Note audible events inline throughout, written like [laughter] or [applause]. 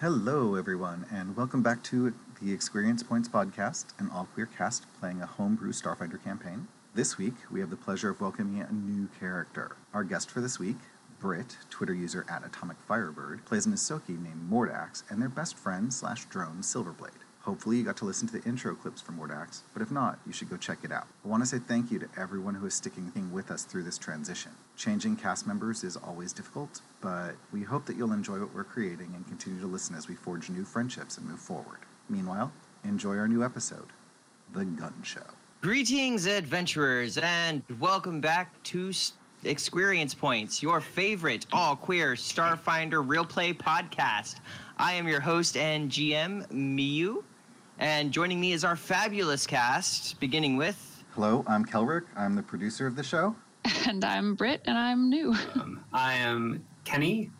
Hello, everyone, and welcome back to the Experience Points podcast, an all queer cast playing a homebrew Starfinder campaign. This week, we have the pleasure of welcoming a new character. Our guest for this week, Britt, Twitter user at Atomic Firebird, plays an Ysoki named Mordax and their best friend slash drone Silverblade. Hopefully, you got to listen to the intro clips from Mordax, but if not, you should go check it out. I want to say thank you to everyone who is sticking with us through this transition. Changing cast members is always difficult, but we hope that you'll enjoy what we're creating and continue to listen as we forge new friendships and move forward. Meanwhile, enjoy our new episode, The Gun Show. Greetings, adventurers, and welcome back to Experience Points, your favorite all queer Starfinder real play podcast. I am your host and GM, Miyu, and joining me is our fabulous cast, beginning with. Hello, I'm Kelrick. I'm the producer of the show. [laughs] And I'm Britt, and I'm new. Um, I am Kenny,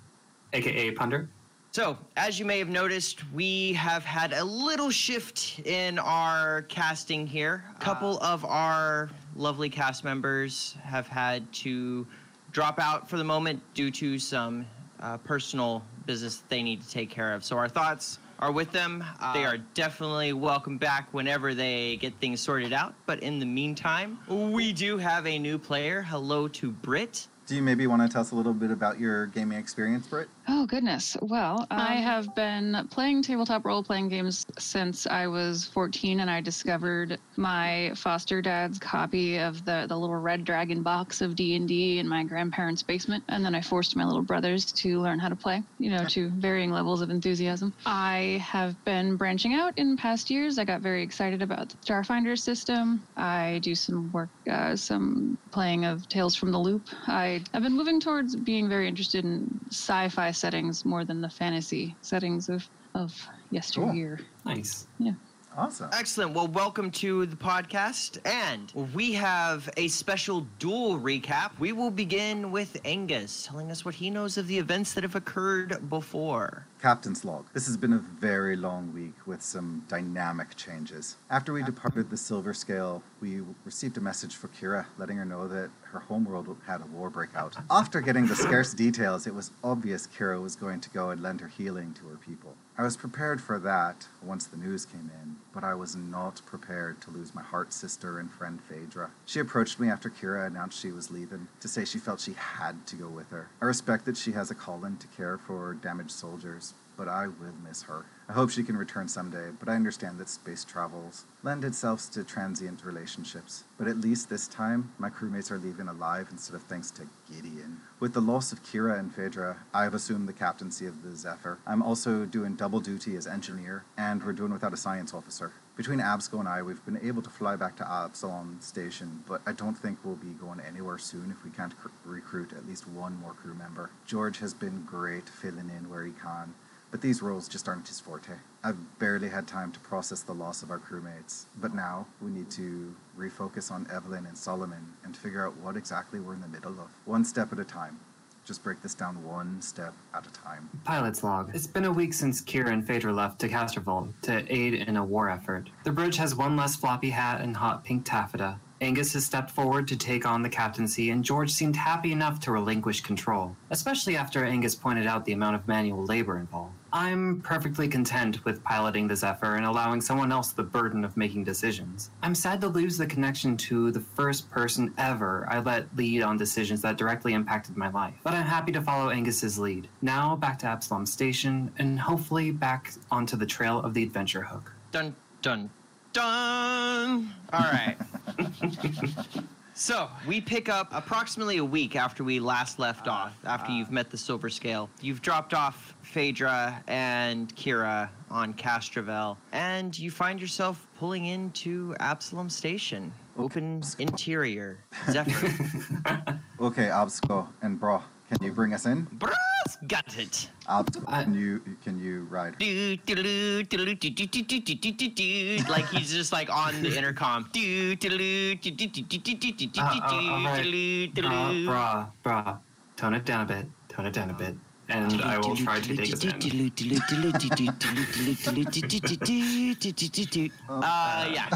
aka Punder. So, as you may have noticed, we have had a little shift in our casting here. A couple of our lovely cast members have had to drop out for the moment due to some uh, personal business that they need to take care of. So, our thoughts are with them. Uh, they are definitely welcome back whenever they get things sorted out. But in the meantime, we do have a new player. Hello to Britt. Do you maybe want to tell us a little bit about your gaming experience, Britt? Oh, goodness. Well, I have been playing tabletop role playing games since I was 14, and I discovered my foster dad's copy of the, the little red dragon box of D&D in my grandparents' basement, and then I forced my little brothers to learn how to play, you know, to varying levels of enthusiasm. I have been branching out in past years. I got very excited about the Starfinder system. I do some work, uh, some playing of Tales from the Loop. I, I've been moving towards being very interested in sci-fi settings more than the fantasy settings of, of yesteryear. Nice. Yeah. Awesome. Excellent. Well, welcome to the podcast. And we have a special duel recap. We will begin with Angus telling us what he knows of the events that have occurred before. Captain's log. This has been a very long week with some dynamic changes. After we departed the Silver Scale, we received a message for Kira letting her know that her homeworld had a war break out. After getting the scarce details, it was obvious Kira was going to go and lend her healing to her people. I was prepared for that once the news came in, but I was not prepared to lose my heart sister and friend Phaedra. She approached me after Kira announced she was leaving to say she felt she had to go with her. I respect that she has a calling to care for damaged soldiers, but I will miss her. I hope she can return someday, but I understand that space travels lend itself to transient relationships. But at least this time, my crewmates are leaving alive instead of thanks to Gideon. With the loss of Kira and Phaedra, I have assumed the captaincy of the Zephyr. I'm also doing double duty as engineer, and we're doing without a science officer. Between Absco and I, we've been able to fly back to Absalom Station, but I don't think we'll be going anywhere soon if we can't cr- recruit at least one more crew member. George has been great filling in where he can, but these roles just aren't his forte. I've barely had time to process the loss of our crewmates, but now we need to refocus on Evelyn and Solomon and figure out what exactly we're in the middle of. One step at a time. Just break this down one step at a time. Pilot's log. It's been a week since Kira and Phaedra left to Castrovel to aid in a war effort. The bridge has one less floppy hat and hot pink taffeta. Angus has stepped forward to take on the captaincy, and George seemed happy enough to relinquish control, especially after Angus pointed out the amount of manual labor involved. I'm perfectly content with piloting the Zephyr and allowing someone else the burden of making decisions. I'm sad to lose the connection to the first person ever I let lead on decisions that directly impacted my life, but I'm happy to follow Angus's lead. Now back to Absalom Station, and hopefully back onto the trail of the adventure hook. Dun, dun, dun. All right. [laughs] so we pick up approximately a week after we last left ah, off, after ah. you've met the Silver Scale. You've dropped off Phaedra and Kira on Castrovel, and you find yourself pulling into Absalom Station. Open interior. Zephyr. [laughs] Okay, Absco and Bra, can you bring us in? Brass got it. Uh, can you can you ride? like he's just like on the intercom. uh, uh, bra, bra, tone it down a bit. Tone it down a bit, and I will try to take it in. uh, yeah.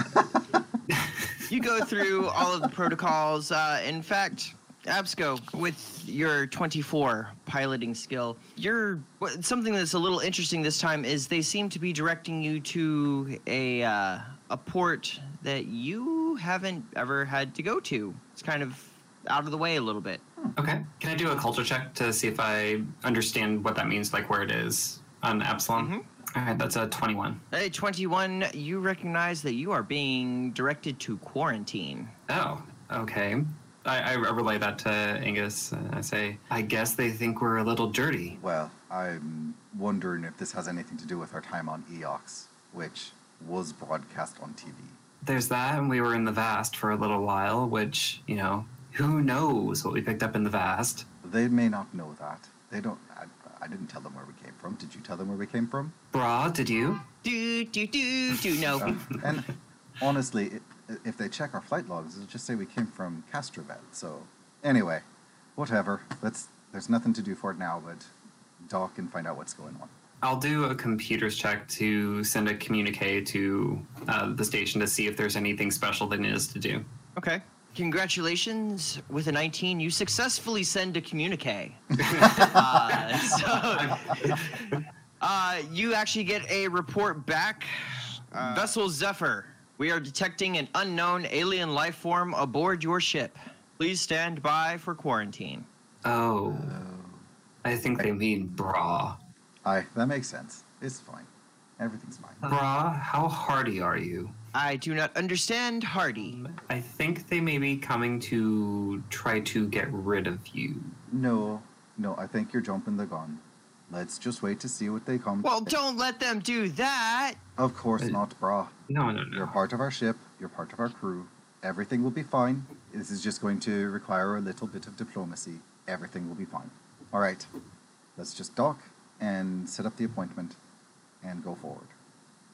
you go through all of the protocols. Uh, in fact. Absco, with your 24 piloting skill, you're something that's a little interesting this time is they seem to be directing you to a uh, a port that you haven't ever had to go to. It's kind of out of the way a little bit. Okay. Can I do a culture check to see if I understand what that means, like where it is on Absalom? Mhm. All right, that's a 21. Hey, 21, you recognize that you are being directed to quarantine. Oh, okay. I, I relay that to Angus. I say, I guess they think we're a little dirty. Well, I'm wondering if this has anything to do with our time on EOX, which was broadcast on TV. There's that, and we were in the vast for a little while, which, you know, who knows what we picked up in the vast. They may not know that. They don't. I, I didn't tell them where we came from. Did you tell them where we came from? Bra, did you? Do, do, do, do. No. Uh, [laughs] and honestly, it, if they check our flight logs, it'll just say we came from Castrovel. So, anyway, whatever. Let's. There's nothing to do for it now, but dock and find out what's going on. I'll do a computers check to send a communique to uh, the station to see if there's anything special that need us to do. Okay. Congratulations. With a 19, you successfully send a communique. [laughs] uh, [laughs] so, uh, you actually get a report back. Uh, Vessel Zephyr, we are detecting an unknown alien life form aboard your ship. Please stand by for quarantine. Oh, I think they mean bra. Aye, that makes sense. It's fine. Everything's fine. Bra, how hardy are you? I do not understand Hardy. Um, I think they may be coming to try to get rid of you. No, no, I think you're jumping the gun. Let's just wait to see what they come. Well, don't let them do that. Of course Uh, not, brah. No, no, no. You're part of our ship. You're part of our crew. Everything will be fine. This is just going to require a little bit of diplomacy. Everything will be fine. All right. Let's just dock and set up the appointment and go forward.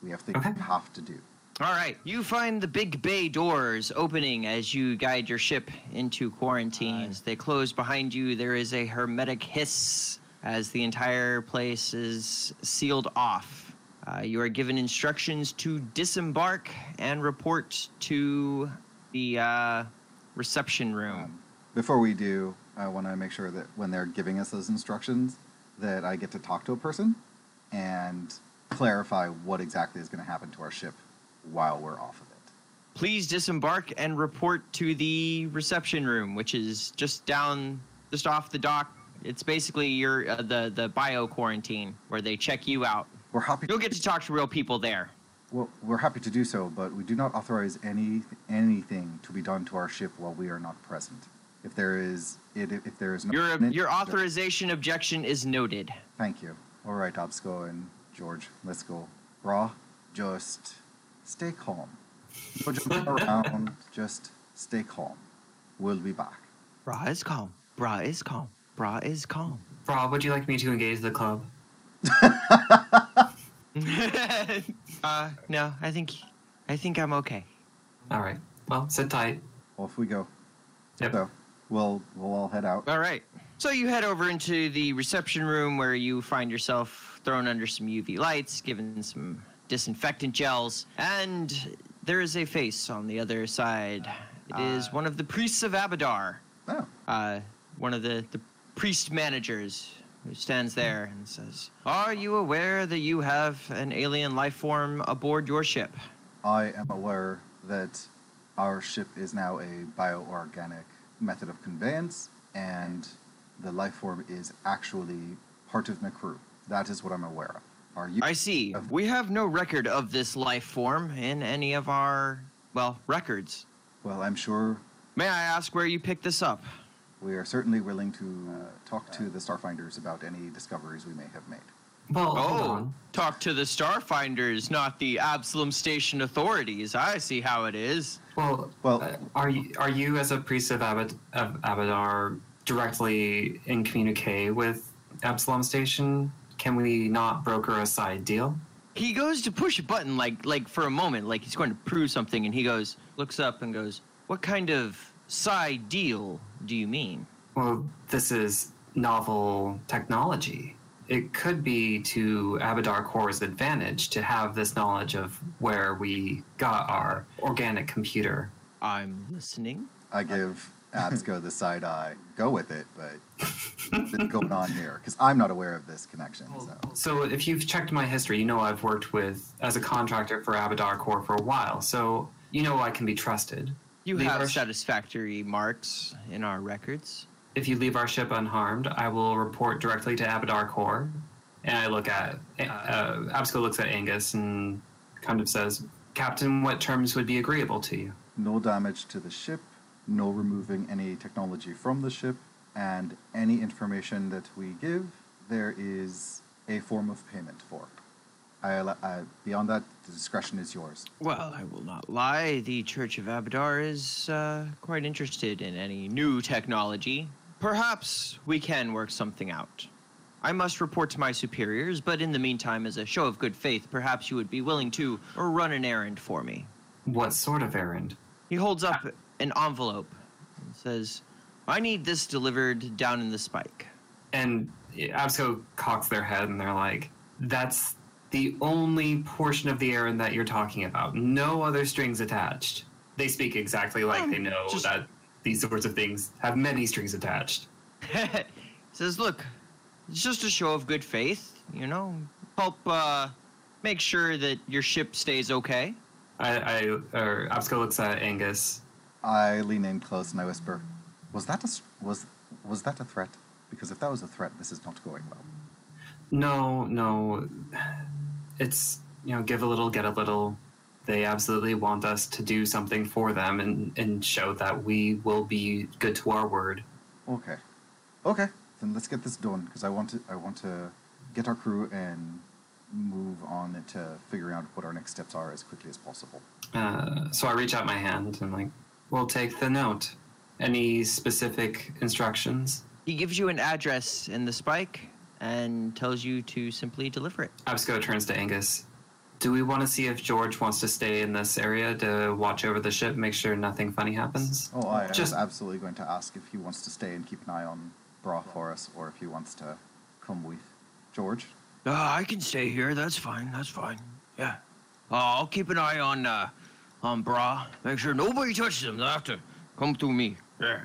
We have things Okay. we have to do. All right. You find the big bay doors opening as you guide your ship into quarantine. As they close behind you, there is a hermetic hiss as the entire place is sealed off. Uh, you are given instructions to disembark and report to the uh, reception room. Um, before we do, I want to make sure that when they're giving us those instructions, that I get to talk to a person and clarify what exactly is going to happen to our ship while we're off of it. Please disembark and report to the reception room, which is just down, just off the dock. It's basically your uh, the the bio quarantine where they check you out. We're happy. You'll get to talk to real people there. Well, we're happy to do so, but we do not authorize any anything to be done to our ship while we are not present. If there is, it, if there is no, Your your authorization objection is noted. Thank you. All right, Absco and George, let's go. Bra, just stay calm. No jumping [laughs] around. Just stay calm. We'll be back. Bra is calm. Bra is calm. Bra is calm. Bra, would you like me to engage the club? [laughs] uh, no, I think I think I'm okay. All right. Well, sit tight. Off we go. Yep. So we'll we'll all head out. All right. So you head over into the reception room where you find yourself thrown under some UV lights, given some disinfectant gels, and there is a face on the other side. It is one of the priests of Abadar, Oh, uh, one of the, the priest managers who stands there and says, Are you aware that you have an alien life form aboard your ship? I am aware that our ship is now a bioorganic method of conveyance, and the life form is actually part of my crew. That is what I'm aware of. Are you? I see. We have no record of this life form in any of our, well, records. Well, I'm sure May I ask where you picked this up? We are certainly willing to uh, talk to the Starfinders about any discoveries we may have made. Well, hold Oh, on. talk to the Starfinders, not the Absalom Station authorities. I see how it is. Well, Well- uh, are you are you as a priest of, Abad, of Abadar directly in communique with Absalom Station? Can we not broker a side deal? He goes to push a button like like for a moment, like he's going to prove something, and he goes, looks up and goes, What kind of side deal do you mean? Well, this is novel technology. It could be to Abadar Core's advantage to have this knowledge of where we got our organic computer. I'm listening. I give Absco the side eye. Go with it, but what's going on here? Because I'm not aware of this connection. So. So if you've checked my history, you know I've worked with as a contractor for Abadar Corps for a while, so you know I can be trusted. You Leave have our satisfactory marks in our records. If you leave our ship unharmed, I will report directly to Abadar Corps. And I look at uh, Absco looks at Angus and kind of says, "Captain, what terms would be agreeable to you?" No damage to the ship, no removing any technology from the ship, and any information that we give, there is a form of payment for. I, I, beyond that, the discretion is yours. Well, I will not lie. The Church of Abadar is uh, quite interested in any new technology. Perhaps we can work something out. I must report to my superiors, but in the meantime, as a show of good faith, perhaps you would be willing to run an errand for me. What sort of errand? He holds up an envelope and says, I need this delivered down in the spike. And Absco cocks their head and they're like, "That's the only portion of the errand that you're talking about. No other strings attached." They speak exactly like Um, they know just- that these sorts of things have many strings attached. [laughs] says, Look, it's just a show of good faith, you know, help uh, make sure that your ship stays okay. I, I or Absco looks at Angus. I lean in close and I whisper, "Was that a s- was was that a threat? Because if that was a threat, this is not going well." No, no, it's you know, give a little, get a little. They absolutely want us to do something for them and and show that we will be good to our word. Okay, okay, then let's get this done because I want to I want to get our crew and move on to figuring out what our next steps are as quickly as possible. Uh, so I reach out my hand and like, we'll take the note. Any specific instructions? He gives you an address in the spike and tells you to simply deliver it. Absco turns to Angus. Do we want to see if George wants to stay in this area to watch over the ship, make sure nothing funny happens? Oh, I am Just- was absolutely going to ask if he wants to stay and keep an eye on Bra for us, or if he wants to come with George. Uh, I can stay here. That's fine. That's fine. Yeah. Uh, I'll keep an eye on uh, on Bra. Make sure nobody touches him. They'll have to come through me. Yeah.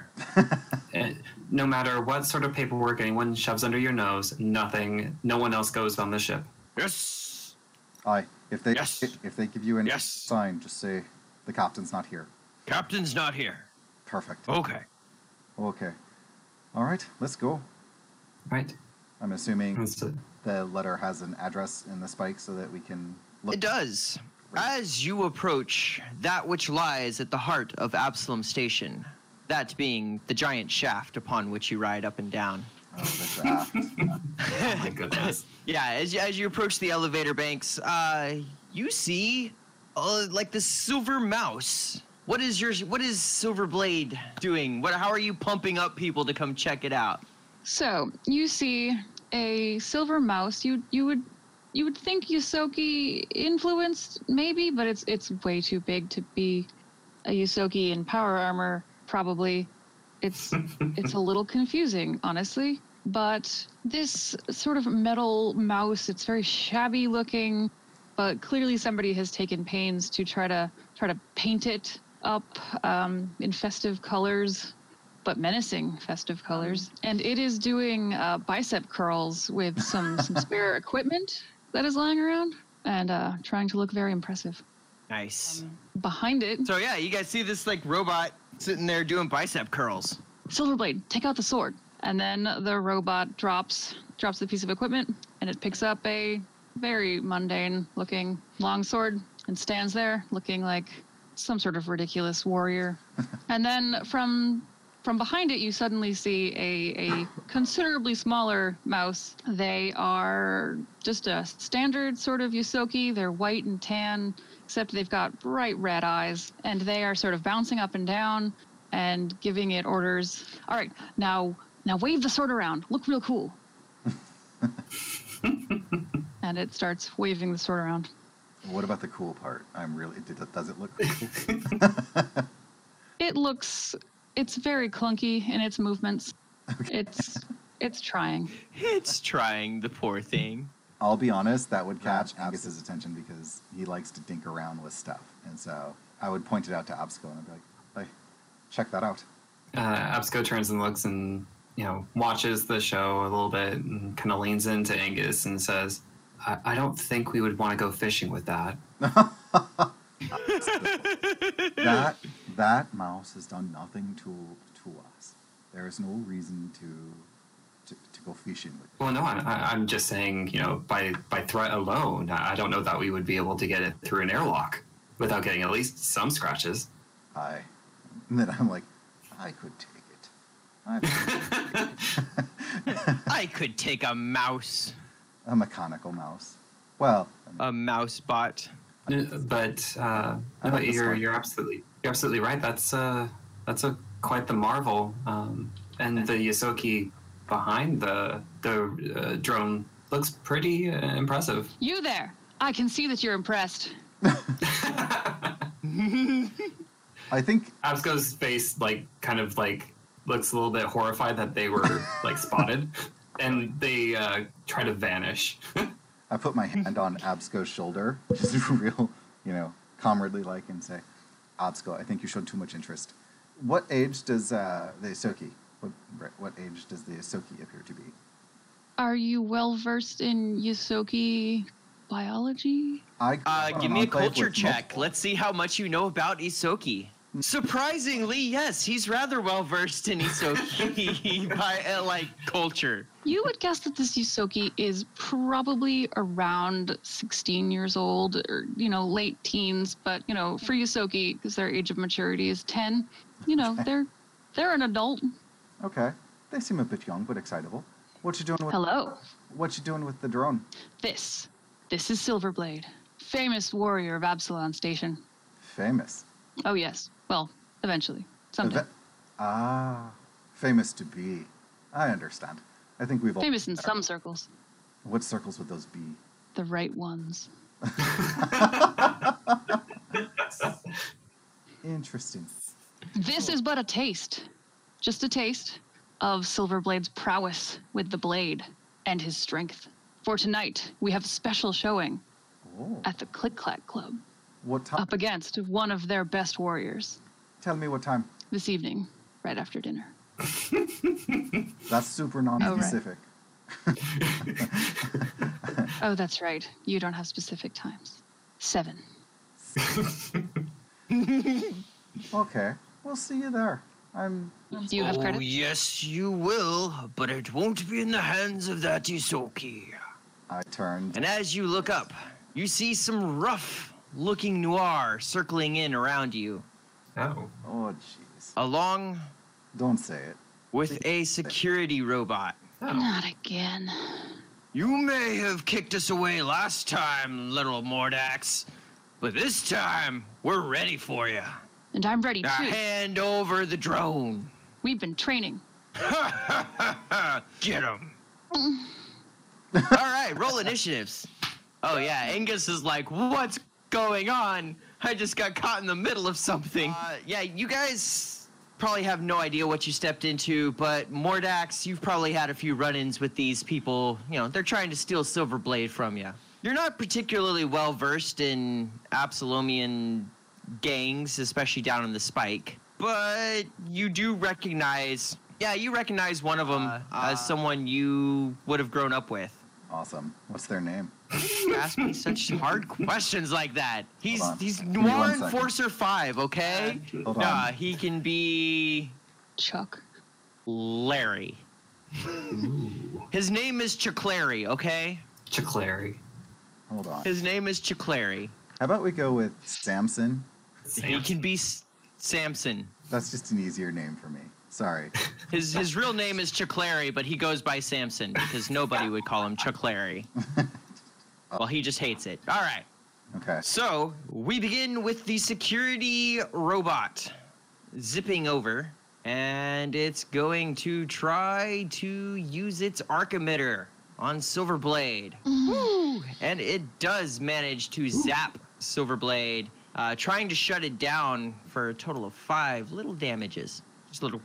[laughs] no matter what sort of paperwork anyone shoves under your nose, nothing, no one else goes on the ship. Yes. Aye, if they Yes. if they give you any Yes. sign, just say the captain's not here. Captain's not here. Perfect. Okay. Okay. All right, let's go. Right? I'm assuming the letter has an address in the spike so that we can look. It does. As you approach that which lies at the heart of Absalom Station, that being the giant shaft upon which you ride up and down. Oh, the shaft. Oh my goodness. [laughs] Yeah, as you, as you approach the elevator banks, uh, you see uh, like the silver mouse. What is your what is Silver Blade doing? What how are you pumping up people to come check it out? So you see a silver mouse. You you would you would think Ysoki influenced maybe, but it's it's way too big to be a Ysoki in power armor. Probably, it's it's a little confusing, honestly. But this sort of metal mouse, it's very shabby looking, but clearly somebody has taken pains to try to try to paint it up um, in festive colors but menacing festive colors. And it is doing uh, bicep curls with some, [laughs] some spare equipment that is lying around and uh, trying to look very impressive. Nice. Behind it, So yeah, you guys see this like robot sitting there doing bicep curls. Silverblade, take out the sword. And then the robot drops drops the piece of equipment and it picks up a very mundane looking long sword and stands there looking like some sort of ridiculous warrior. [laughs] and then from from behind it you suddenly see a, a considerably smaller mouse. They are just a standard sort of Ysoki. They're white and tan, except they've got bright red eyes, and they are sort of bouncing up and down and giving it orders. All right, now now wave the sword around. Look real cool. [laughs] and it starts waving the sword around. what about the cool part? I'm really. Did does it look cool? [laughs] It looks it's very clunky in its movements. It's it's trying. It's trying the poor thing. I'll be honest, that would catch Angus's attention because he likes to dink around with stuff, and so I would point it out to Absco and I'd be like, "Hey, check that out." Uh, Absco turns and looks and you know watches the show a little bit and kind of leans into Angus and says, I, "I don't think we would want to go fishing with that." [laughs] that that mouse has done nothing to to us. There is no reason to to, to go fishing with. Well, no, I, I- I'm just saying, you know, by by threat alone, I I don't know that we would be able to get it through an airlock without getting at least some scratches. I, and then I'm like, I could take it. I could [laughs] I could take a mouse, a mechanical mouse. Well, a mouse bot. Uh, But uh, no, you're you're absolutely you're absolutely right. That's uh that's a quite the marvel. Um, and the Ysoki behind the the uh, drone looks pretty uh, impressive. You there. I can see that you're impressed. [laughs] I think Absco's face like kind of like looks a little bit horrified that they were like spotted, [laughs] and they uh, try to vanish. [laughs] I put my hand on Absco's shoulder, just real, you know, comradely like, and say, Absco, I think you showed too much interest. What age does uh, the Ysoki? What, what age does the Ysoki appear to be? Are you well versed in Ysoki biology? I Uh, give me a culture check. multiple- Let's see how much you know about Ysoki. Surprisingly, yes, he's rather well versed in Ysoki [laughs] by uh, like culture. You would guess that this Ysoki is probably around 16 years old or, you know, late teens, but, you know, for Ysoki, because their age of maturity is 10, you know, they're they're an adult. Okay, they seem a bit young but excitable. What you doing with? Hello. What you doing with the drone? This. This is Silverblade, famous warrior of Absalom Station. Famous. Oh, yes. Well, eventually. Someday. Eve- ah, famous to be. I understand. I think we've all. Famous in some circles. What circles would those be? The right ones. [laughs] [laughs] Interesting. This is but a taste, just a taste of Silverblade's prowess with the blade and his strength. For tonight, we have a special showing Oh, at the Click Clack Club what time? up against one of their best warriors Tell me what time. this evening, right after dinner. [laughs] That's super non-specific. Oh, right. [laughs] Oh, that's right. You don't have specific times. Seven. [laughs] Okay, we'll see you there. I'm. Do you have oh, yes, you will, but it won't be in the hands of that Ysoki. I turned. And as you look up, you see some rough looking nuar circling in around you, Oh, Oh, jeez. along Don't say it. with a security robot. oh. Not again. You may have kicked us away last time, little Mordax, but this time we're ready for you. And I'm ready Now too. hand over the drone. We've been training. [laughs] Get him. [laughs] All right, roll initiatives. Oh yeah, Angus is like, what's going on? I just got caught in the middle of something. Uh, yeah, you guys probably have no idea what you stepped into, but Mordax, you've probably had a few run-ins with these people. You know, they're trying to steal Silverblade from you. You're not particularly well versed in Absalomian gangs, especially down in the Spike, but you do recognize. Yeah, you recognize one of them uh, as uh, someone you would have grown up with. Awesome. What's their name? Ask me such hard [laughs] questions like that. He's Hold on. he's Give me Nuar. Enforcer Five, okay? Hold Nah, on. he can be Chuck. Larry. His name is Chiclary, okay? Chiclary. Hold on. His name is Chiclary. How about we go with Samson? He can be S- Samson. That's just an easier name for me. Sorry. [laughs] His his real name is Chiclary, but he goes by Samson because nobody would call him Chiclary. [laughs] well, he just hates it. All right. Okay. So we begin with the security robot zipping over, and it's going to try to use its arc emitter on Silverblade. Woo! [laughs] And it does manage to zap Silverblade, uh, trying to shut it down for a total of five little damages. Just a little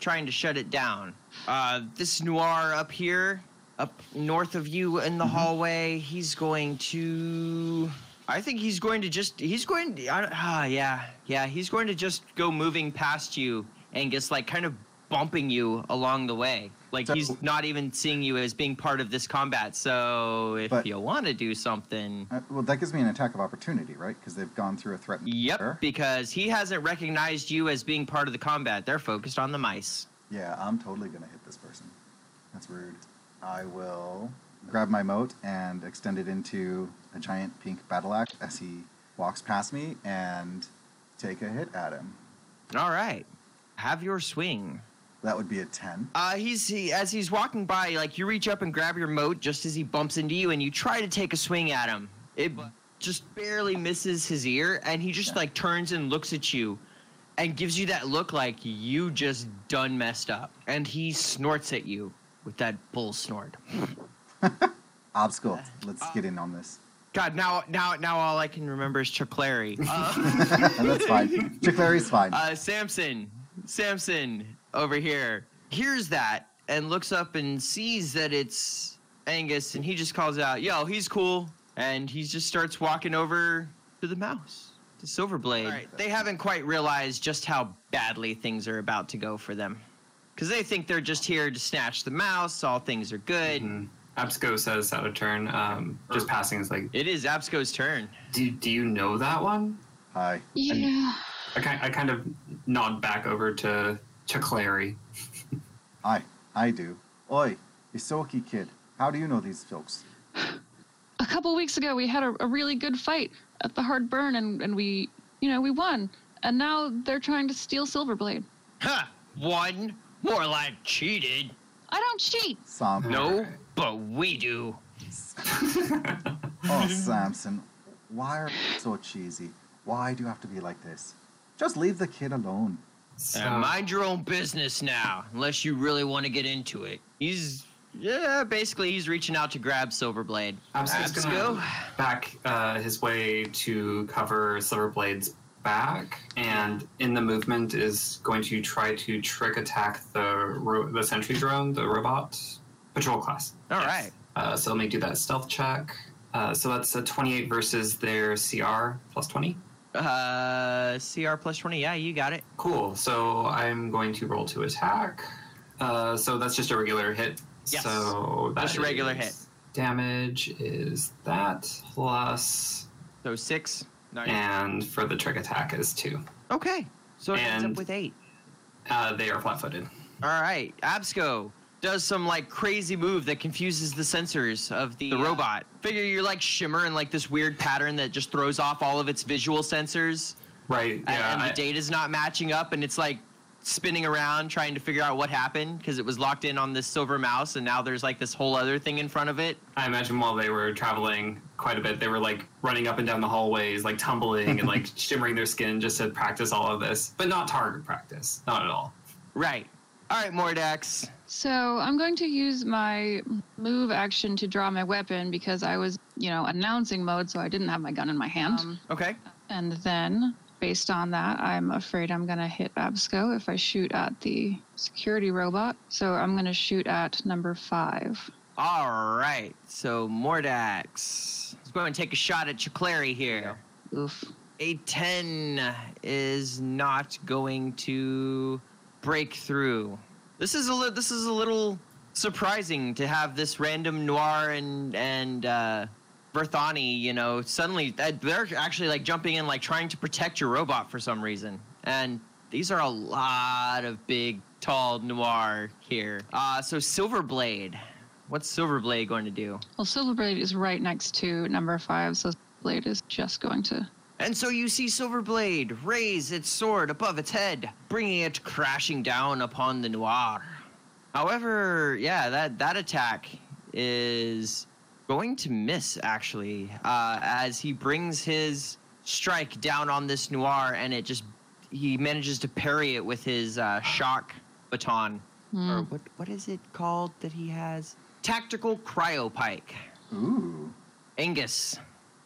trying to shut it down. Uh, this nuar up here, up north of you in the hallway, he's going to. I think he's going to just. He's going. To, I, don't- ah, yeah, yeah. He's going to just go moving past you Angus, like kind of bumping you along the way. Like So- he's not even seeing you as being part of this combat. So if But- you want to do something, Uh, well, that gives me an attack of opportunity, right? Because they've gone through a threatened. yep, because he hasn't recognized you as being part of the combat. They're focused on the mice. Yeah, I'm totally gonna hit this person. That's rude. I will grab my moat and extend it into a giant pink battle axe as he walks past me and take a hit at him. All right, have your swing. That would be a ten. Uh, he's he, as he's walking by, like you reach up and grab your moat just as he bumps into you, and you try to take a swing at him. It just barely misses his ear, and he just Yeah. like turns and looks at you, and gives you that look like you just done messed up, and he snorts at you with that bull snort. [laughs] Obstacle. Let's get in on this. God, now now now all I can remember is Chuck Larry. [laughs] Uh, That's fine. Chiclary's fine. uh, Samson, Samson over here hears that and looks up and sees that it's Angus, and he just calls out, "Yo, he's cool!" And he just starts walking over to the mouse, to Silverblade. All right, they haven't quite realized just how badly things are about to go for them, because they think they're just here to snatch the mouse. All things are good. Mhm. Absco says out of turn, um, just passing is like, It is Absco's turn. do, do you know that one? Hi. Yeah. I kind, I kind of nod back over to to Clary. I, I do. Oi, Ysoki kid. How do you know these folks? A couple weeks ago, we had a, a really good fight at the Hard Burn, and, and we, you know, we won. And now they're trying to steal Silverblade. Huh? One more like cheated. I don't cheat. Sam. No, but we do. [laughs] Oh, [laughs] Samson. Why are you so cheesy? Why do you have to be like this? Just leave the kid alone. So, Uh, mind your own business now, unless you really want to get into it. He's yeah, basically he's reaching out to grab Silverblade. Absco's Absco? gonna back uh, his way to cover Silverblade's back, and in the movement is going to try to trick attack the ro- the sentry drone, the robot patrol class. All right. Uh, so let me do that stealth check. Uh, so that's a 28 versus their CR plus 20. Uh, CR plus twenty. Yeah, you got it. Cool. So I'm going to roll to attack. Uh, so that's just a regular hit. Yes. So that's Just a regular hit. Damage is that plus, So six. Nine. and for the trick attack is two. Okay. So it ends up with eight. Uh, they are flat-footed. All right. Absco does some like crazy move that confuses the sensors of the, The, uh, robot. Figure you're like shimmer in like this weird pattern that just throws off all of its visual sensors. Right. and- Yeah. and the I- data's not matching up and it's like spinning around trying to figure out what happened because it was locked in on this silver mouse and now there's like this whole other thing in front of it I imagine while they were traveling quite a bit, they were like running up and down the hallways, like tumbling and like [laughs] shimmering their skin just to practice all of this, but not target practice, not at all. right all right mordax So I'm going to use my move action to draw my weapon because I was, you know, announcing mode, so I didn't have my gun in my hand. Um, okay and then, based on that, I'm afraid I'm going to hit Absco if I shoot at the security robot. So I'm going to shoot at number five. all right so mordax let's go and take a shot at chiclary here Oof. a 10 is not going to break through. This is a li- this is a little surprising to have this random nuar and and uh, verthani, you know, suddenly uh, they're actually like jumping in, like trying to protect your robot for some reason. And these are a lot of big, tall nuar here. Uh, so Silverblade, what's Silverblade going to do? Well, Silverblade is right next to number five, so Blade is just going to. And so you see Silverblade raise its sword above its head, bringing it crashing down upon the Nuar. However, yeah, that, that attack is going to miss, actually, uh, as he brings his strike down on this Nuar, and it just. He manages to parry it with his uh, shock baton. Or what, what is it called that he has? Tactical cryopike. Ooh. Angus.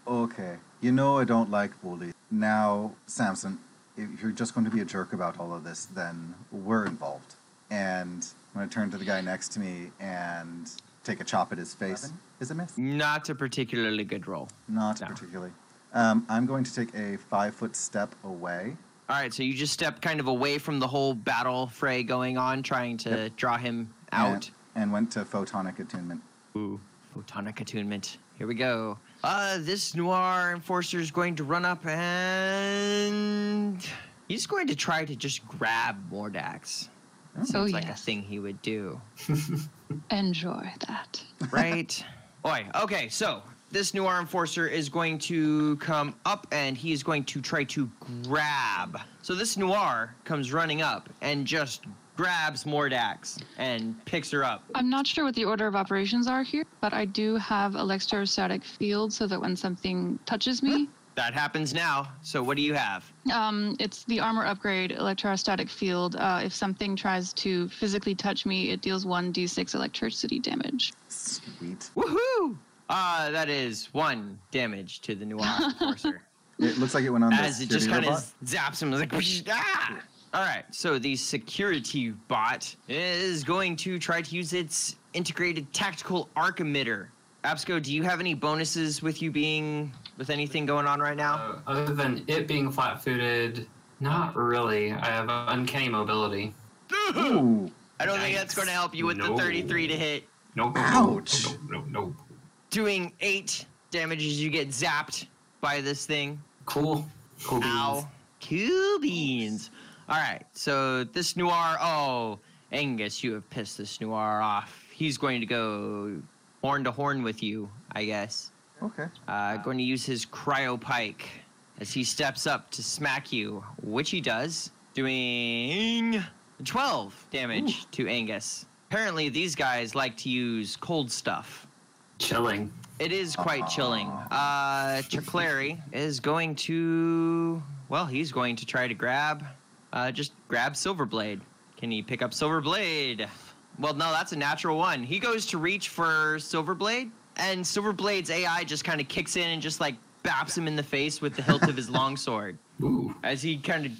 Okay. You know I don't like bullies. Now, Samson, if you're just going to be a jerk about all of this, then we're involved. And I'm going to turn to the guy next to me and take a chop at his face. Is it miss? Not a particularly good roll. Not No. particularly. Um, I'm going to take a five foot step away. All right, so you just step kind of away from the whole battle fray going on, trying to draw him out. And, and went to photonic attunement. Ooh, photonic attunement. Here we go. Uh, this nuar enforcer is going to run up and he's going to try to just grab Mordax. Oh, Seems like a thing he would do, [laughs] Enjoy that. [laughs] right? Oi. Okay, so this nuar enforcer is going to come up and he is going to try to grab. So this nuar comes running up and just grabs Mordax and picks her up. I'm not sure what the order of operations are here, but I do have electrostatic field so that when something touches me, That happens now. So what do you have? um, it's the armor upgrade electrostatic field. Uh, if something tries to physically touch me, it deals 1d6 electricity damage. Sweet. Woohoo! Uh, that is one damage to the Nuar [laughs] Enforcer. It looks like it went on the As it just kind of zaps him, like, [laughs] ah! All right, so the security bot is going to try to use its integrated tactical arc emitter. Absco, do you have any bonuses with you being with anything going on right now? Uh, other than it being flat-footed, not really. I have uncanny mobility. Ooh. I don't think that's going to help you with the 33 to hit. Nope. Ouch. Nope. Nope. Nope. Doing eight damage as you get zapped by this thing. Cool. Cool beans. Ow. Cool beans. All right, so this nuar. Oh, Angus, you have pissed this nuar off. He's going to go horn to horn with you, I guess. Okay. Uh, going to use his cryo pike as he steps up to smack you, which he does, doing 12 damage to Angus. Apparently, these guys like to use cold stuff. Chilling. It is quite chilling. Uh, Chiclary is going to. Well, he's going to try to grab. Uh, just grab Silverblade. Can he pick up Silverblade? Well, no, that's a natural one. He goes to reach for Silverblade, and Silverblade's AI just kind of kicks in and just like baps him in the face with the hilt of his [laughs] longsword Ooh. as he kind of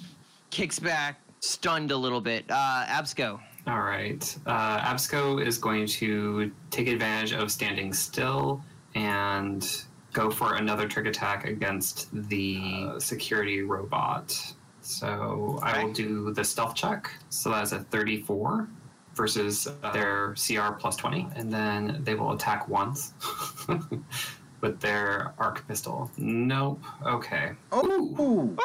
kicks back, stunned a little bit. Uh, Absco. All right. Uh, Absco is going to take advantage of standing still and go for another trick attack against the uh, security robot. So I will do the stealth check. So that's a 34 versus uh, their CR plus 20. And then they will attack once [laughs] with their arc pistol. Nope. Okay. Oh. Ooh.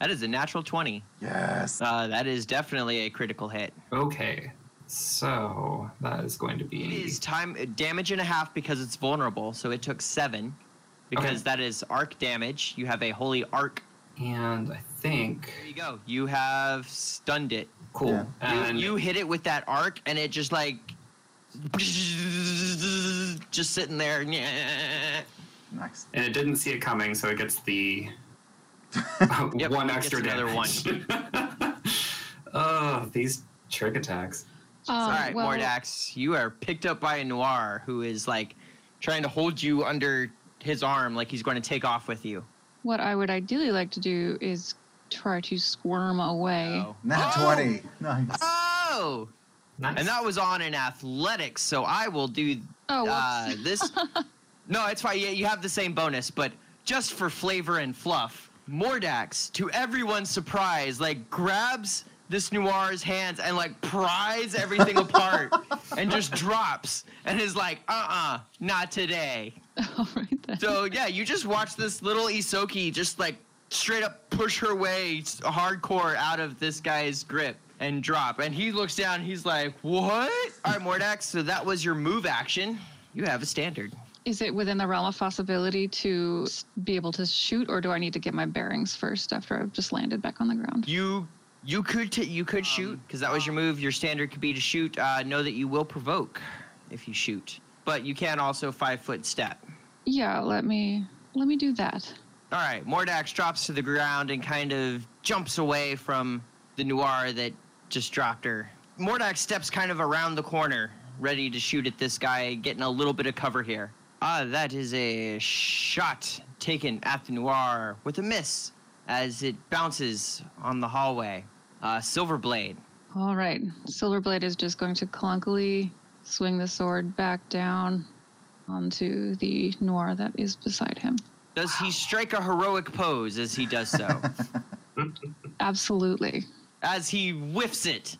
That is a natural 20. Yes. Uh, that is definitely a critical hit. Okay. So that is going to be. is time damage and a half because it's vulnerable, so it took seven. Because Okay. that is arc damage. You have a holy arc. And I think. There you go. You have stunned it. Cool. Yeah. And you, you hit it with that arc, and it just like [laughs] just sitting there. [laughs] Nice. and it didn't see it coming, so it gets the [laughs] Yep, one it gets extra another damage. oh, these trick attacks. Um, All right, well, Mordax, you are picked up by a nuar who is like trying to hold you under his arm, like he's going to take off with you. What I would ideally like to do is try to squirm away. Nat Oh! 20. Nice. Oh! Nice. And that was on an athletics, so I will do Oh, whoops. uh, this. [laughs] no, it's fine. Yeah, you have the same bonus, but just for flavor and fluff, Mordax, to everyone's surprise, like grabs this nuar's hands and like pries everything apart [laughs] and just drops and is like, uh-uh, not today. [laughs] All right then. So yeah, you just watch this little Ysoki just like straight up push her way hardcore out of this guy's grip and drop. And he looks down, he's like, What? [laughs] All right, Mordax, so that was your move action. You have a standard. Is it within the realm of possibility to be able to shoot, or do I need to get my bearings first after I've just landed back on the ground? You you could t- you could shoot because that was your move. Your standard could be to shoot. Uh, know that you will provoke if you shoot, but you can also five foot step. Yeah, let me let me do that. All right, Mordax drops to the ground and kind of jumps away from the nuar that just dropped her. Mordax steps kind of around the corner, ready to shoot at this guy, getting a little bit of cover here. Ah, that is a shot taken at the nuar with a miss as it bounces on the hallway. Uh, Silverblade. All right, Silverblade is just going to clunkily swing the sword back down onto the nuar that is beside him. Does he strike a heroic pose as he does so? [laughs] Absolutely. as he whiffs it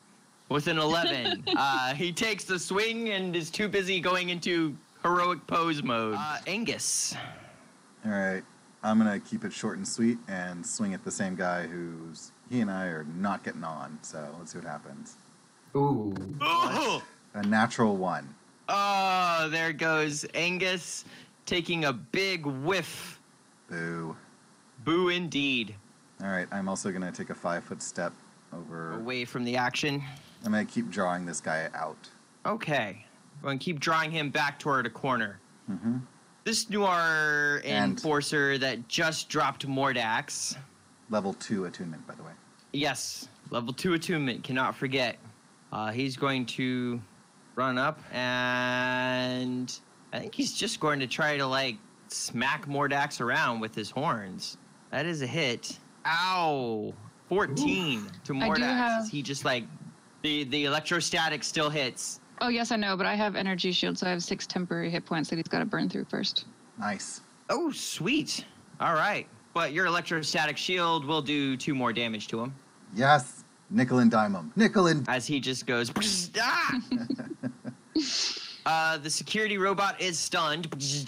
with an 11. [laughs] uh, he takes the swing and is too busy going into heroic pose mode. Uh, Angus. All right. I'm going to keep it short and sweet and swing at the same guy who's. He and I are not getting on, so let's see what happens. Ooh. Oh, A natural one. oh, there goes Angus taking a big whiff. Boo. Boo indeed. All right. I'm also going to take a five foot step over. Away from the action. I'm going to keep drawing this guy out. Okay. I'm Going to keep drawing him back toward a corner. Mm-hmm. This Nuar And- enforcer that just dropped Mordax. Level two attunement, by the way. Yes, level two attunement. Cannot forget. Uh, he's going to run up, and I think he's just going to try to like smack Mordax around with his horns. That is a hit. Ow! Fourteen to I do Mordax. have- He just like the the electrostatic still hits. Oh yes, I know, but I have energy shield, so I have six temporary hit points that he's got to burn through first. Nice. Oh, sweet. All right, but your electrostatic shield will do two more damage to him Yes. Nickel and dime 'em. Nickel and. as he just goes. [laughs] ah! [laughs] Uh, the security robot is stunned. [laughs]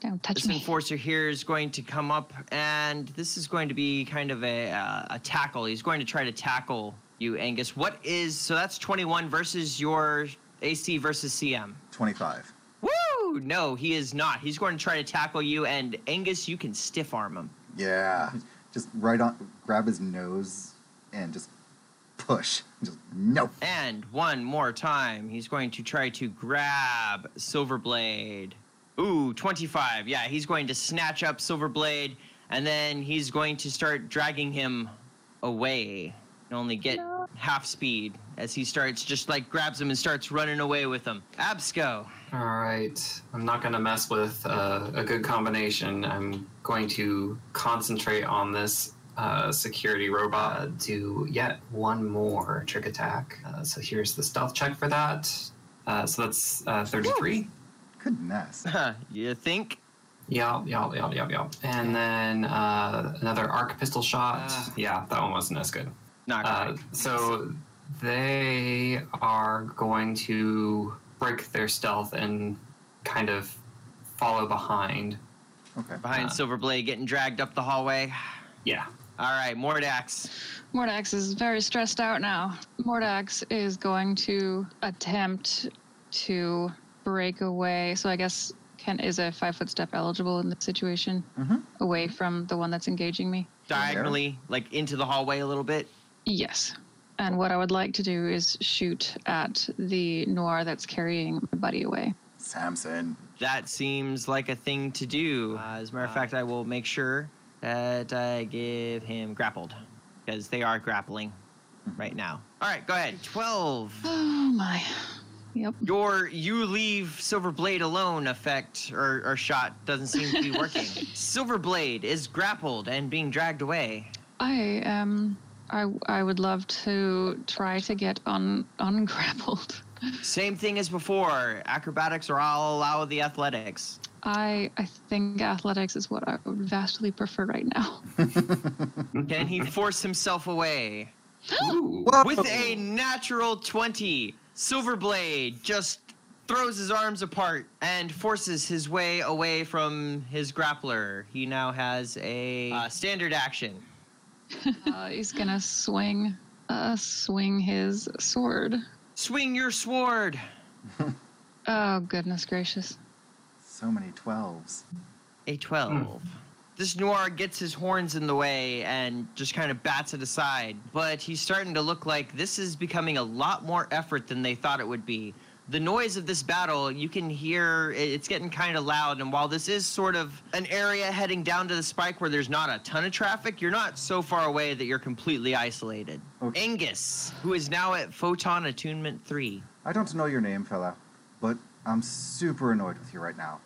Don't touch This me. enforcer here is going to come up, and this is going to be kind of a, uh, a tackle. He's going to try to tackle you, Angus. What is so? That's 21 versus your AC versus CM. 25. Woo! No, he is not. He's going to try to tackle you, and Angus, you can stiff arm him. Yeah. Just right on. Grab his nose and just push. Just nope. And one more time, he's going to try to grab Silverblade. Ooh, 25. Yeah, he's going to snatch up Silverblade, and then he's going to start dragging him away. And only get half speed as he starts just like grabs him and starts running away with him. Absco. All right. I'm not going to mess with uh, a good combination. I'm going to concentrate on this uh, security robot to yet one more trick attack. Uh, so here's the stealth check for that. Uh, so that's uh, 33. Goodness. you think? Yeah, yeah, yeah, yeah, yeah. And then uh, another arc pistol shot. Ah. yeah, that one wasn't as good. Not Uh, so they are going to break their stealth and kind of follow behind. Okay. Behind uh, Silverblade getting dragged up the hallway. Yeah. All right, Mordax. Mordax is very stressed out now. Mordax is going to attempt to break away. So I guess Kent is a five foot step eligible in this situation, Mhm. away from the one that's engaging me. Diagonally, like into the hallway a little bit. Yes. And what I would like to do is shoot at the nuar that's carrying my buddy away. Samson. That seems like a thing to do. Uh, as a matter of fact, I will make sure that I give him grappled because they are grappling right now. All right, go ahead. 12. [sighs] Oh my. Yep. Your you leave Silverblade alone effect or, or shot doesn't seem to be working. [laughs] Silverblade is grappled and being dragged away. I um I I would love to try to get un ungrappled. Same thing as before. Acrobatics or I'll allow the athletics. I I think athletics is what I would vastly prefer right now. [laughs] Can he force himself away? [gasps] Ooh. With a natural 20, Silverblade just throws his arms apart and forces his way away from his grappler. He now has a uh, standard action. [laughs] uh, he's gonna swing uh swing his sword. Swing your sword. [laughs] Oh goodness gracious. So many 12s. A 12. Hmm. This Nuar gets his horns in the way and just kind of bats it aside, but he's starting to look like this is becoming a lot more effort than they thought it would be. The noise of this battle, you can hear it's getting kind of loud, and while this is sort of an area heading down to the spike where there's not a ton of traffic, you're not so far away that you're completely isolated. Okay. Angus, who is now at Photon Attunement 3. I don't know your name, fella, but I'm super annoyed with you right now.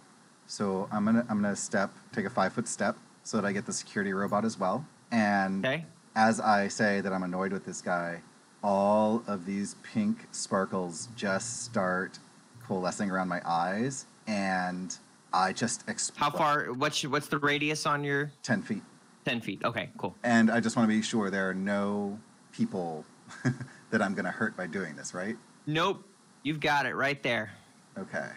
So I'm gonna I'm gonna step, take a five foot step, so that I get the security robot as well. And Okay? as I say that I'm annoyed with this guy, all of these pink sparkles just start coalescing around my eyes, and I just How far? What's what's the radius on your 10 feet. ten feet? Okay, cool. And I just want to be sure there are no people [laughs] that I'm going to hurt by doing this, right? Nope, you've got it right there. Okay.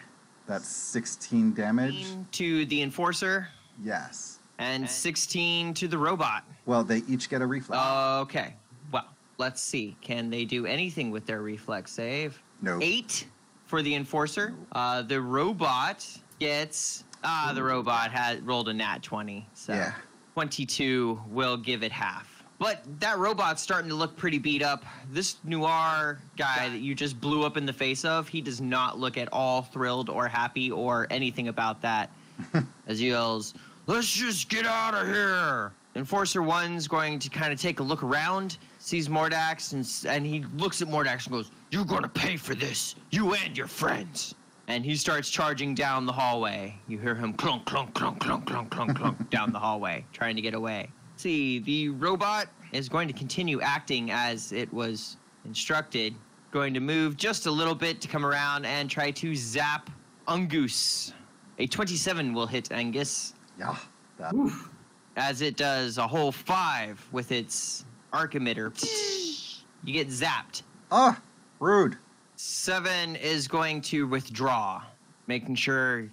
That's 16 damage. To the enforcer Yes. and 16 to the robot. Well, they each get a reflex. Okay. Well, let's see. Can they do anything with their reflex save? No. Eight for the enforcer. Uh, the robot gets. Ah, the robot had rolled a nat 20. So Yeah. 22 will give it half. But that robot's starting to look pretty beat up. This nuar guy that you just blew up in the face of, he does not look at all thrilled or happy or anything about that. [laughs] as he yells, Let's just get out of here. Enforcer One's going to kind of take a look around, sees Mordax, and, and he looks at Mordax and goes, You're going to pay for this, you and your friends. And he starts charging down the hallway. You hear him clunk, clunk, clunk, clunk, clunk, clunk, clunk [laughs] down the hallway, trying to get away. See, the robot is going to continue acting as it was instructed, going to move just a little bit to come around and try to zap Ungoose. A 27 will hit Angus, Yeah. That, Oof. as it does a whole five with its arc emitter. You get zapped. oh, rude. Seven is going to withdraw, making sure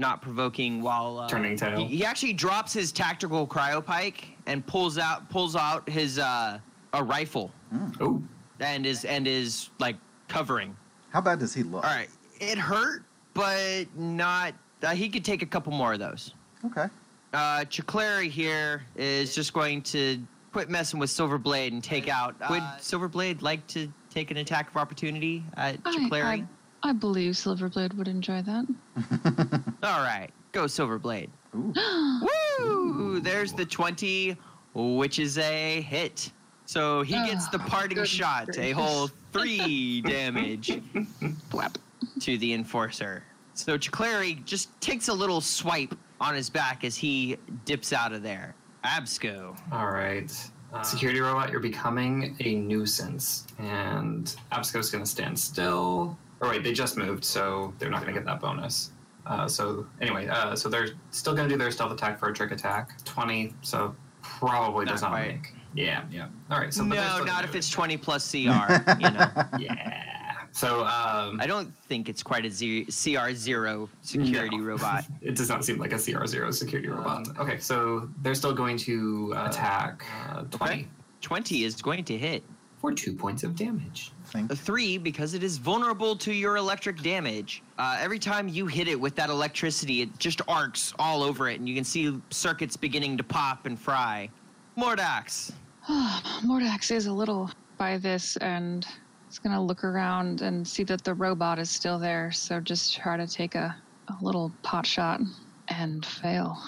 not provoking while uh, Turning tail. He, he actually drops his tactical cryopike and pulls out pulls out his uh, a rifle Oh, and is and is like covering. How bad does he look? All right, it hurt, but not. Uh, he could take a couple more of those. Okay. Uh, Chiclary here is just going to quit messing with Silverblade and take out. Would Silverblade like to take an attack of opportunity at I, Chiclary? I, I believe Silverblade would enjoy that. [laughs] All right, go Silverblade. [gasps] Ooh. [gasps] Woo! There's the 20, which is a hit. So he gets the Oh, parting good shot, a whole [laughs] three damage [laughs] to the enforcer. So Chiclary just takes a little swipe on his back as he dips out of there. Absco. all right. Uh, security robot, you're becoming a nuisance, and Absco's going to stand still. Or wait, they just moved, so they're not going to get that bonus. Uh, so anyway, uh, so they're still going to do their stealth attack for a trick attack. Twenty, so probably does Not not quite. make. Yeah, yeah. All right. So no, not gonna if do it's 20 plus CR, [laughs] you know. Yeah. So um, I don't think it's quite a Z- CR0 security No. robot. [laughs] It does not seem like a CR0 security robot. Okay, so they're still going to uh, attack uh, 20 Okay. 20 is going to hit. For two points of damage. Think. A three because it is vulnerable to your electric damage. Uh, every time you hit it with that electricity, it just arcs all over it, and you can see circuits beginning to pop and fry. Mordax. [sighs] Mordax is a little by this and is going to look around and see that the robot is still there. So just try to take a, a little pot shot and fail.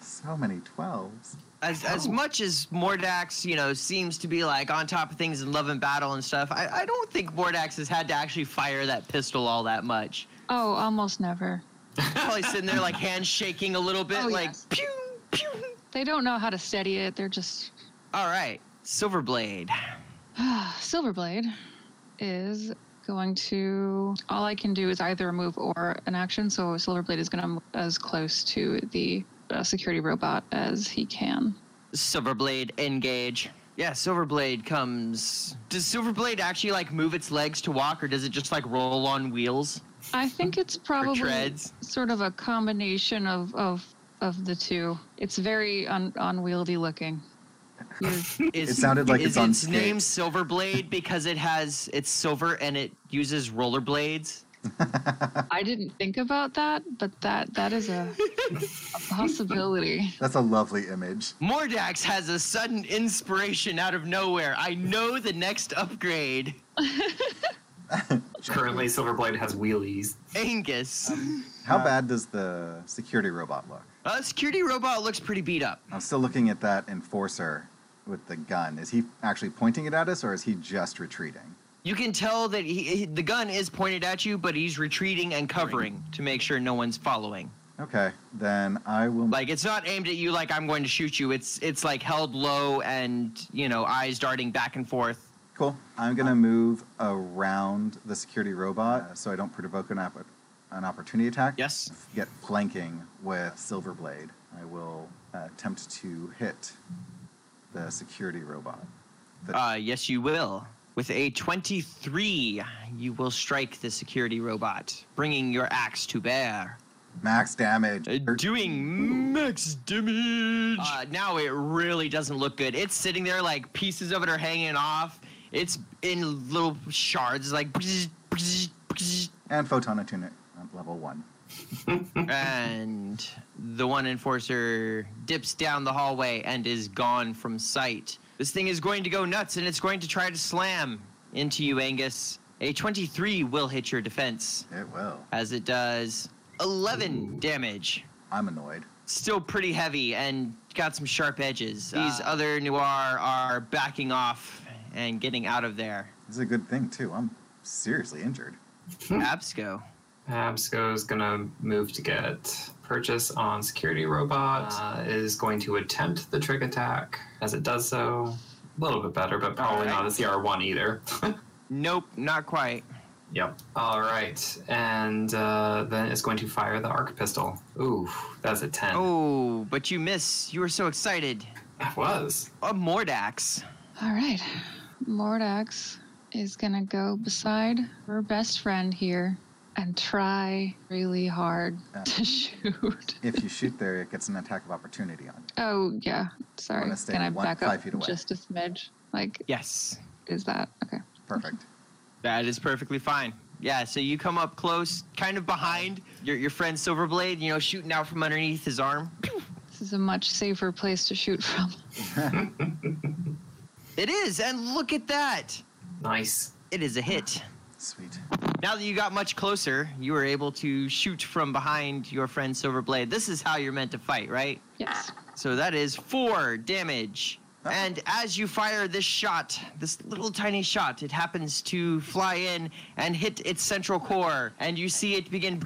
So many 12s. As, as Oh. much as Mordax, you know, seems to be like on top of things in love and battle and stuff, I, I don't think Mordax has had to actually fire that pistol all that much. Oh, almost never. Probably sitting there like hands shaking a little bit, Oh, like yes. pew, pew. They don't know how to steady it. They're just. All right, Silverblade. Silverblade [sighs] is going to. All I can do is either a move or an action. So Silverblade is going to move as close to the uh, security robot as he can. Silverblade engage. Yeah, Silverblade comes. Does Silverblade actually like move its legs to walk, or does it just like roll on wheels I think it's [laughs] probably sort of a combination of of of the two. It's very un, unwieldy looking. [laughs] Is, It sounded like is it's on its name. Silverblade because it has it's silver and it uses rollerblades? [laughs] I didn't think about that, but that that is a, a [laughs] possibility. That's a lovely image. Mordax has a sudden inspiration out of nowhere. I know the next upgrade. [laughs] Currently, Silverblade has wheelies. Angus. How Uh, bad does the security robot look? Uh, security robot looks pretty beat up. I'm still looking at that enforcer with the gun. Is he actually pointing it at us or is he just retreating? You can tell that he, he- the gun is pointed at you, but he's retreating and covering to make sure no one's following. Okay, then I will. Like it's not aimed at you like I'm going to shoot you. It's it's like held low and you know eyes darting back and forth. Cool. I'm gonna move around the security robot so I don't provoke an app- an opportunity attack. Yes. Get flanking with silver blade. I will uh, attempt to hit the security robot. The- Uh, yes, you will. With a 23, you will strike the security robot, bringing your axe to bear. max damage. Uh, doing max damage. Uh, now it really doesn't look good. It's sitting there like pieces of it are hanging off. It's in little shards, like. and photon attunement at level one. [laughs] [laughs] and the one enforcer dips down the hallway and is gone from sight. This thing is going to go nuts and it's going to try to slam into you, Angus. A 23 will hit your defense It will. as it does 11 damage. I'm annoyed. Still pretty heavy and got some sharp edges. Ah. These other Nuar are backing off and getting out of there. This is a good thing too. I'm seriously injured. Absco. Absco is gonna move to get purchase on security robot. Uh, is going to attempt the trick attack. As it does so, a little bit better, but probably not a CR1 either. [laughs] Nope, not quite. Yep. All right, and uh, then it's going to fire the arc pistol. Ooh, that's a ten. Oh, but you miss. You were so excited. That was. A Mordax. All right. Mordax is going to go beside her best friend here and try really hard Uh. to [laughs] shoot. If you shoot there, it gets an attack of opportunity on you. Oh, yeah. Sorry. Wanna stay Can I one- back five up feet away. just a smidge? Like, Yes, is that okay? Perfect. that is perfectly fine. Yeah, so you come up close, kind of behind your, your friend Silverblade, you know, shooting out from underneath his arm. This is a much safer place to shoot from. [laughs] [laughs] It is, and look at that. Nice. It is a hit. Sweet. Now that you got much closer, you were able to shoot from behind your friend Silverblade. This is how you're meant to fight, right? Yes. So that is four damage. And as you fire this shot, this little tiny shot, it happens to fly in and hit its central core, and you see it begin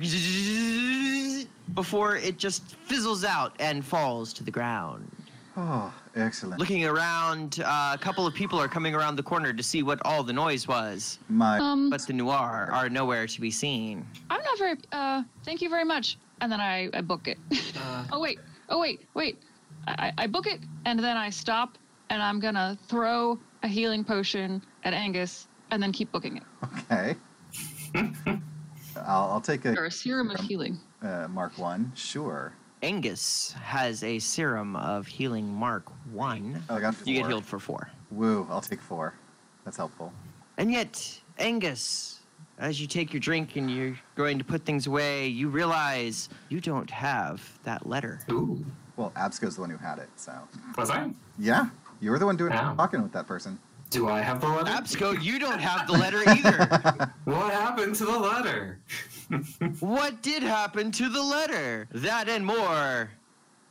before it just fizzles out and falls to the ground. Oh, excellent. Looking around, uh, a couple of people are coming around the corner to see what all the noise was, My Um, but the Nuar are nowhere to be seen. I'm not very. Uh, thank you very much. And then I, I book it. Uh, [laughs] oh wait. Oh wait. Wait. I, I I book it and then I stop and I'm gonna throw a healing potion at Angus and then keep booking it. okay. [laughs] I'll, I'll take a Or a serum of healing. uh, Mark One. Sure. Angus has a serum of healing Mark 1. Oh, I got You get healed for 4. Woo! I'll take four. That's helpful. And yet, Angus, as you take your drink and you're going to put things away, you realize you don't have that letter. ooh. Well, Absco's the one who had it, so Was I? yeah, you were the one doing Wow. talking with that person. Do I have the letter? Absco, you don't have the letter either. [laughs] What happened to the letter? What did happen to the letter? That and more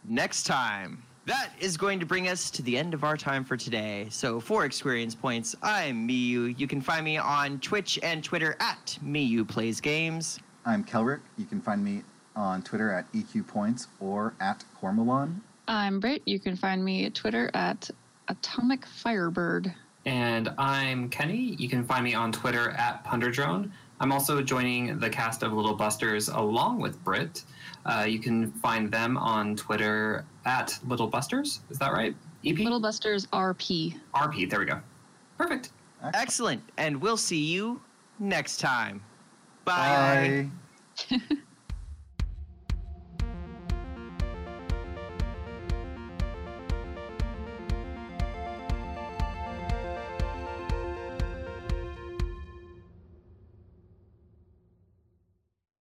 next time. That is going to bring us to the end of our time for today. So, for experience points, I'm Miyu. You can find me on Twitch and Twitter at Miyu Plays Games. I'm Kelrick. You can find me on Twitter at EQ Points or at Cormelon. I'm Britt. You can find me at Twitter at Atomic Firebird. And I'm Kenny. You can find me on Twitter at Punderdrone. I'm also joining the cast of Little Busters along with Britt. Uh, you can find them on Twitter at Little Busters. Is that right? EP? Little Busters RP. RP. There we go. Perfect. Excellent. And we'll see you next time. Bye. Bye. [laughs]